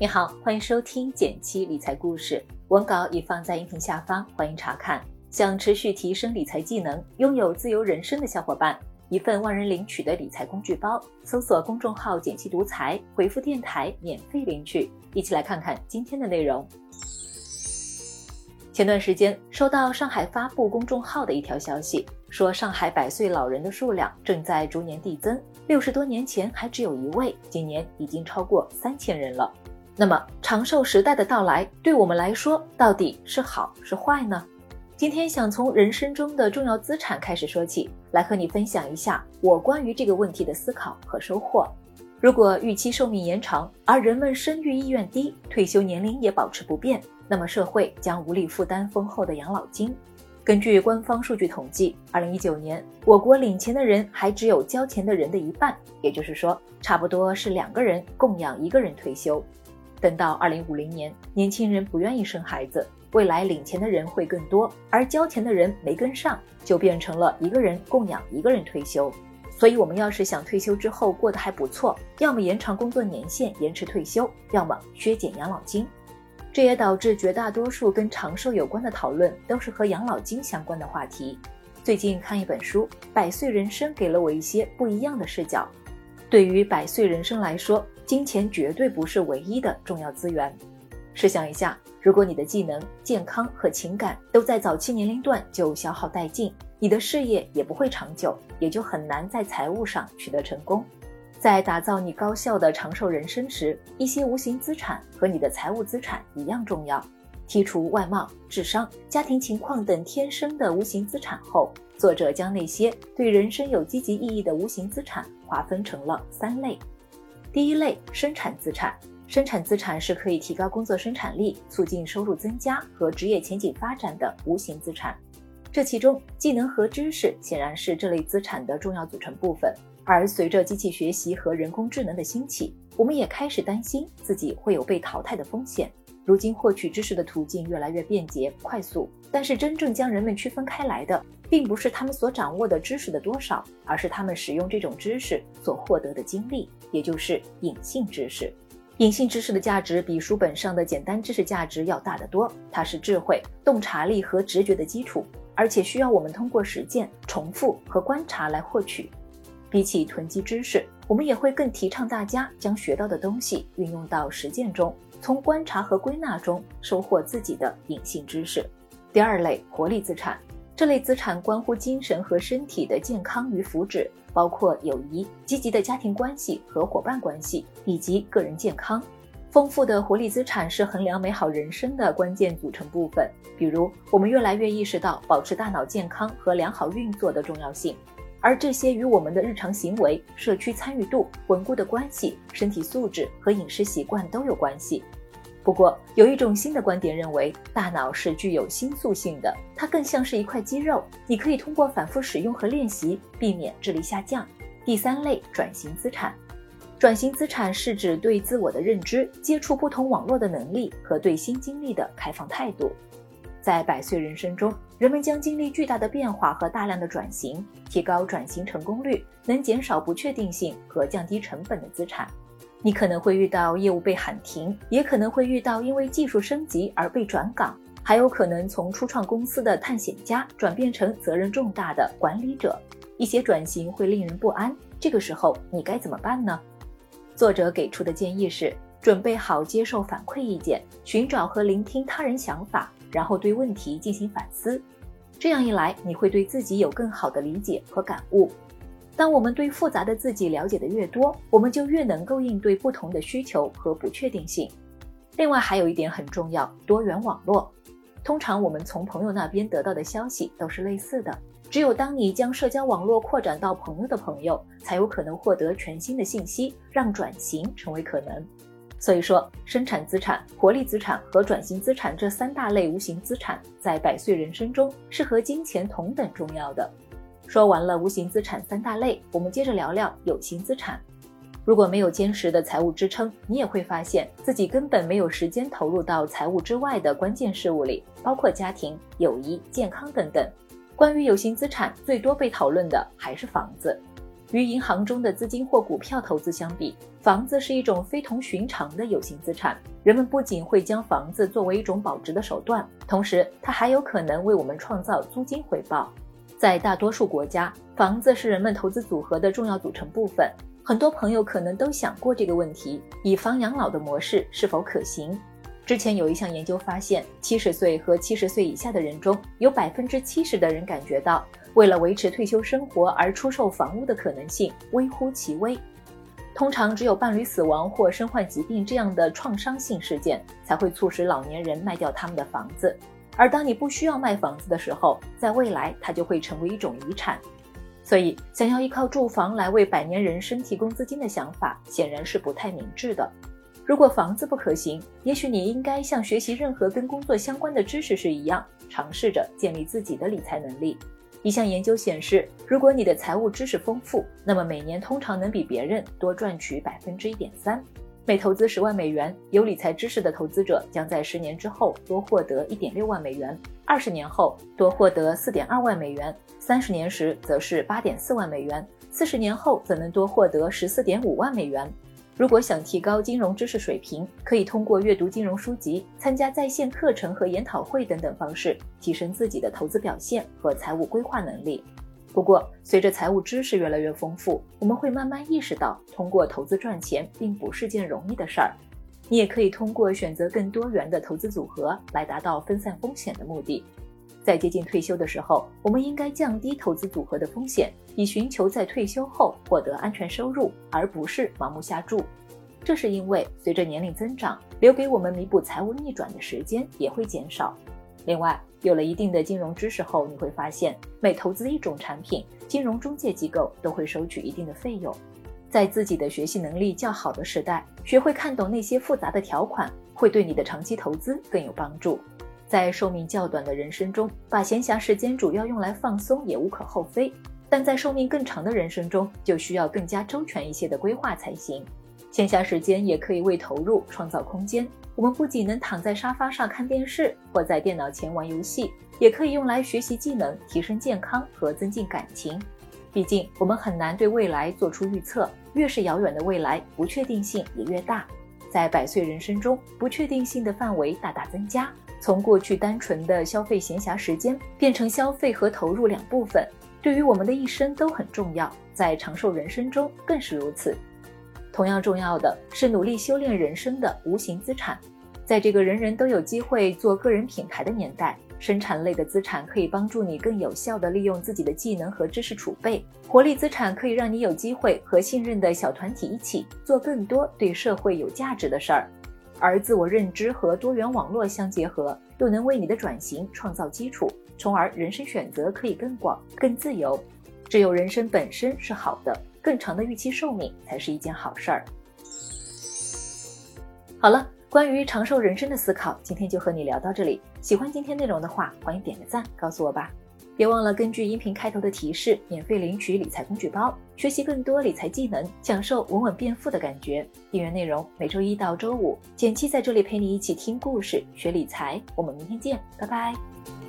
你好，欢迎收听简七理财故事，文稿已放在音频下方，欢迎查看。想持续提升理财技能，拥有自由人生的小伙伴，一份万人领取的理财工具包，搜索公众号“简七独裁，回复“电台”免费领取。一起来看看今天的内容。前段时间收到上海发布公众号的一条消息，说上海百岁老人的数量正在逐年递增，六十多年前还只有一位，今年已经超过三千人了。那么长寿时代的到来，对我们来说到底是好是坏呢？今天想从人生中的重要资产开始说起，来和你分享一下我关于这个问题的思考和收获。如果预期寿命延长，而人们生育意愿低，退休年龄也保持不变，那么社会将无力负担丰厚的养老金。根据官方数据统计，二零一九年我国领钱的人还只有交钱的人的一半，也就是说，差不多是两个人供养一个人退休。等到二零五零年，年轻人不愿意生孩子，未来领钱的人会更多，而交钱的人没跟上，就变成了一个人供养一个人退休。所以，我们要是想退休之后过得还不错，要么延长工作年限，延迟退休，要么削减养老金。这也导致绝大多数跟长寿有关的讨论都是和养老金相关的话题。最近看一本书《百岁人生》，给了我一些不一样的视角。对于百岁人生来说，金钱绝对不是唯一的重要资源。试想一下，如果你的技能、健康和情感都在早期年龄段就消耗殆尽，你的事业也不会长久，也就很难在财务上取得成功。在打造你高效的长寿人生时，一些无形资产和你的财务资产一样重要。剔除外貌、智商、家庭情况等天生的无形资产后，作者将那些对人生有积极意义的无形资产划分成了三类。第一类，生产资产。生产资产是可以提高工作生产力、促进收入增加和职业前景发展的无形资产。这其中，技能和知识显然是这类资产的重要组成部分。而随着机器学习和人工智能的兴起，我们也开始担心自己会有被淘汰的风险。如今，获取知识的途径越来越便捷、快速，但是真正将人们区分开来的，并不是他们所掌握的知识的多少，而是他们使用这种知识所获得的经历，也就是隐性知识。隐性知识的价值比书本上的简单知识价值要大得多，它是智慧、洞察力和直觉的基础，而且需要我们通过实践、重复和观察来获取。比起囤积知识，我们也会更提倡大家将学到的东西运用到实践中，从观察和归纳中收获自己的隐性知识。第二类活力资产。这类资产关乎精神和身体的健康与福祉，包括友谊、积极的家庭关系和伙伴关系，以及个人健康。丰富的活力资产是衡量美好人生的关键组成部分。比如，我们越来越意识到保持大脑健康和良好运作的重要性，而这些与我们的日常行为、社区参与度、稳固的关系、身体素质和饮食习惯都有关系。不过，有一种新的观点认为，大脑是具有新塑性的，它更像是一块肌肉，你可以通过反复使用和练习，避免智力下降。第三类转型资产，转型资产是指对自我的认知、接触不同网络的能力和对新经历的开放态度。在百岁人生中，人们将经历巨大的变化和大量的转型，提高转型成功率，能减少不确定性和降低成本的资产。你可能会遇到业务被喊停，也可能会遇到因为技术升级而被转岗，还有可能从初创公司的探险家转变成责任重大的管理者。一些转型会令人不安，这个时候你该怎么办呢？作者给出的建议是：准备好接受反馈意见，寻找和聆听他人想法，然后对问题进行反思。这样一来，你会对自己有更好的理解和感悟。当我们对复杂的自己了解的越多，我们就越能够应对不同的需求和不确定性。另外还有一点很重要，多元网络。通常我们从朋友那边得到的消息都是类似的，只有当你将社交网络扩展到朋友的朋友，才有可能获得全新的信息，让转型成为可能。所以说，生产资产、活力资产和转型资产这三大类无形资产，在百岁人生中是和金钱同等重要的。说完了无形资产三大类，我们接着聊聊有形资产。如果没有坚实的财务支撑，你也会发现自己根本没有时间投入到财务之外的关键事物里，包括家庭、友谊、健康等等。关于有形资产，最多被讨论的还是房子。与银行中的资金或股票投资相比，房子是一种非同寻常的有形资产。人们不仅会将房子作为一种保值的手段，同时它还有可能为我们创造租金回报。在大多数国家，房子是人们投资组合的重要组成部分。很多朋友可能都想过这个问题：以房养老的模式是否可行？之前有一项研究发现，七十岁和七十岁以下的人中有百分之七十的人感觉到。为了维持退休生活而出售房屋的可能性微乎其微。通常只有伴侣死亡或身患疾病这样的创伤性事件才会促使老年人卖掉他们的房子。而当你不需要卖房子的时候，在未来它就会成为一种遗产。所以，想要依靠住房来为百年人生提供资金的想法显然是不太明智的。如果房子不可行，也许你应该像学习任何跟工作相关的知识时一样，尝试着建立自己的理财能力。一项研究显示，如果你的财务知识丰富，那么每年通常能比别人多赚取百分之一点三。每投资十万美元，有理财知识的投资者将在十年之后多获得一点六万美元，二十年后多获得四点二万美元，三十年时则是八点四万美元，四十年后则能多获得十四点五万美元。如果想提高金融知识水平，可以通过阅读金融书籍、参加在线课程和研讨会等等方式，提升自己的投资表现和财务规划能力。不过，随着财务知识越来越丰富，我们会慢慢意识到，通过投资赚钱并不是件容易的事儿。你也可以通过选择更多元的投资组合来达到分散风险的目的。在接近退休的时候，我们应该降低投资组合的风险，以寻求在退休后获得安全收入，而不是盲目下注。这是因为随着年龄增长，留给我们弥补财务逆转的时间也会减少。另外，有了一定的金融知识后，你会发现每投资一种产品，金融中介机构都会收取一定的费用。在自己的学习能力较好的时代，学会看懂那些复杂的条款，会对你的长期投资更有帮助。在寿命较短的人生中，把闲暇时间主要用来放松也无可厚非。但在寿命更长的人生中，就需要更加周全一些的规划才行。闲暇时间也可以为投入创造空间。我们不仅能躺在沙发上看电视或在电脑前玩游戏，也可以用来学习技能、提升健康和增进感情。毕竟，我们很难对未来做出预测，越是遥远的未来，不确定性也越大。在百岁人生中，不确定性的范围大大增加。从过去单纯的消费闲暇时间，变成消费和投入两部分，对于我们的一生都很重要，在长寿人生中更是如此。同样重要的是努力修炼人生的无形资产。在这个人人都有机会做个人品牌的年代，生产类的资产可以帮助你更有效地利用自己的技能和知识储备；活力资产可以让你有机会和信任的小团体一起做更多对社会有价值的事儿。而自我认知和多元网络相结合，又能为你的转型创造基础，从而人生选择可以更广、更自由。只有人生本身是好的，更长的预期寿命才是一件好事儿。好了，关于长寿人生的思考，今天就和你聊到这里。喜欢今天内容的话，欢迎点个赞，告诉我吧。别忘了根据音频开头的提示，免费领取理财工具包，学习更多理财技能，享受稳稳变富的感觉。订阅内容每周一到周五，简七在这里陪你一起听故事、学理财。我们明天见，拜拜。